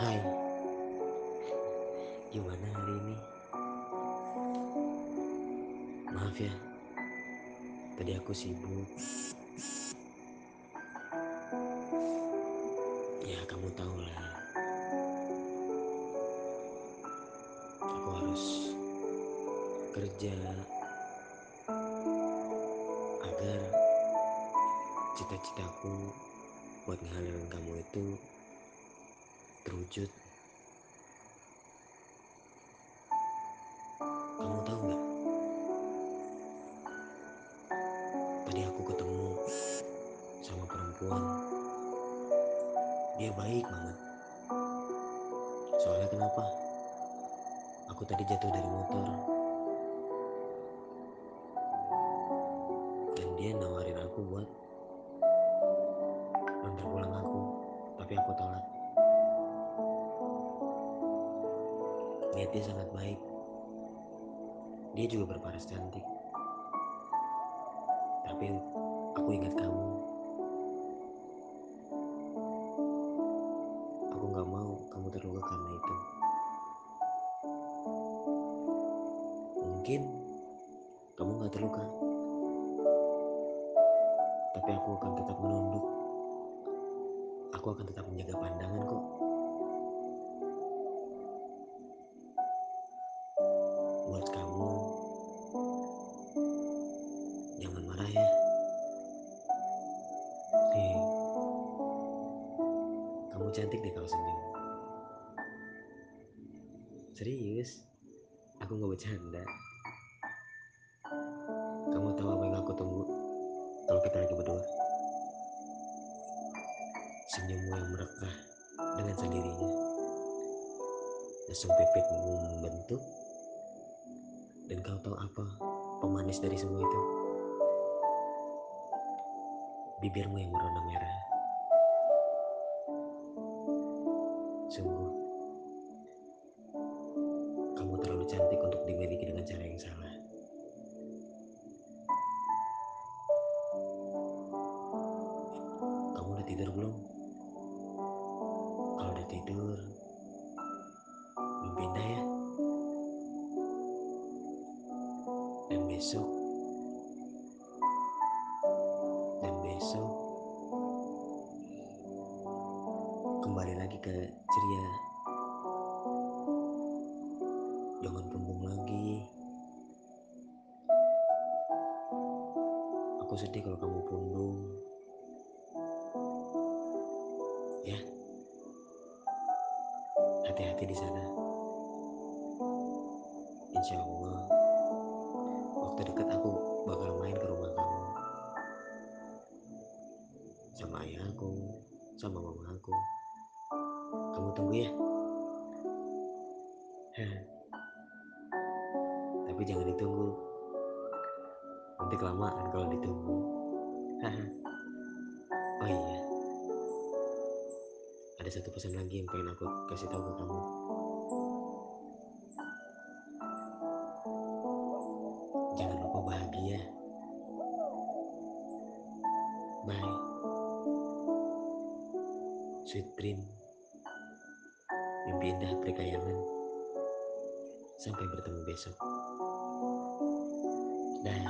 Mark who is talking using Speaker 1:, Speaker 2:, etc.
Speaker 1: Hai, gimana hari ini? Maaf ya, tadi aku sibuk. Ya, kamu tahu lah. Aku harus kerja agar cita-citaku buat ngehalilin kamu itu terwujud. Kamu tahu nggak? Tadi aku ketemu sama perempuan. Dia baik banget. Soalnya kenapa? Aku tadi jatuh dari motor. Dan dia nawarin aku buat antar pulang aku. Tapi aku tolak. Niatnya sangat baik. Dia juga berparas cantik. Tapi aku ingat kamu. Aku gak mau kamu terluka karena itu. Mungkin kamu gak terluka. Tapi aku akan tetap menunduk. Aku akan tetap menjaga pandangan Buat kamu, jangan marah ya. Hei, kamu cantik deh kalau senyum. Serius, aku nggak bercanda. Kamu tahu apa yang aku tunggu kalau kita lagi berdua? Senyummu yang merekah dengan sendirinya. Lesung pipitmu membentuk. Dan kau tahu apa pemanis dari semua itu? Bibirmu yang berwarna merah. Sungguh, kamu terlalu cantik untuk dimiliki dengan cara yang salah. Kamu udah tidur belum? Kalau udah tidur, mimpi ya. Dan besok, dan besok, kembali lagi ke ceria. Jangan kembung lagi. Aku sedih kalau kamu pundung. Ya, hati-hati di sana. Insya Allah, dekat aku bakal main ke rumah kamu. Sama ayahku, sama mama aku. Kamu tunggu ya. Tapi jangan ditunggu. Nanti kelamaan kalau ditunggu. Oh iya. Ada satu pesan lagi yang pengen aku kasih tahu ke kamu. Bahagia. Bye. Sweet dream. Mimpi indah perkayangan. Sampai bertemu besok. Dah.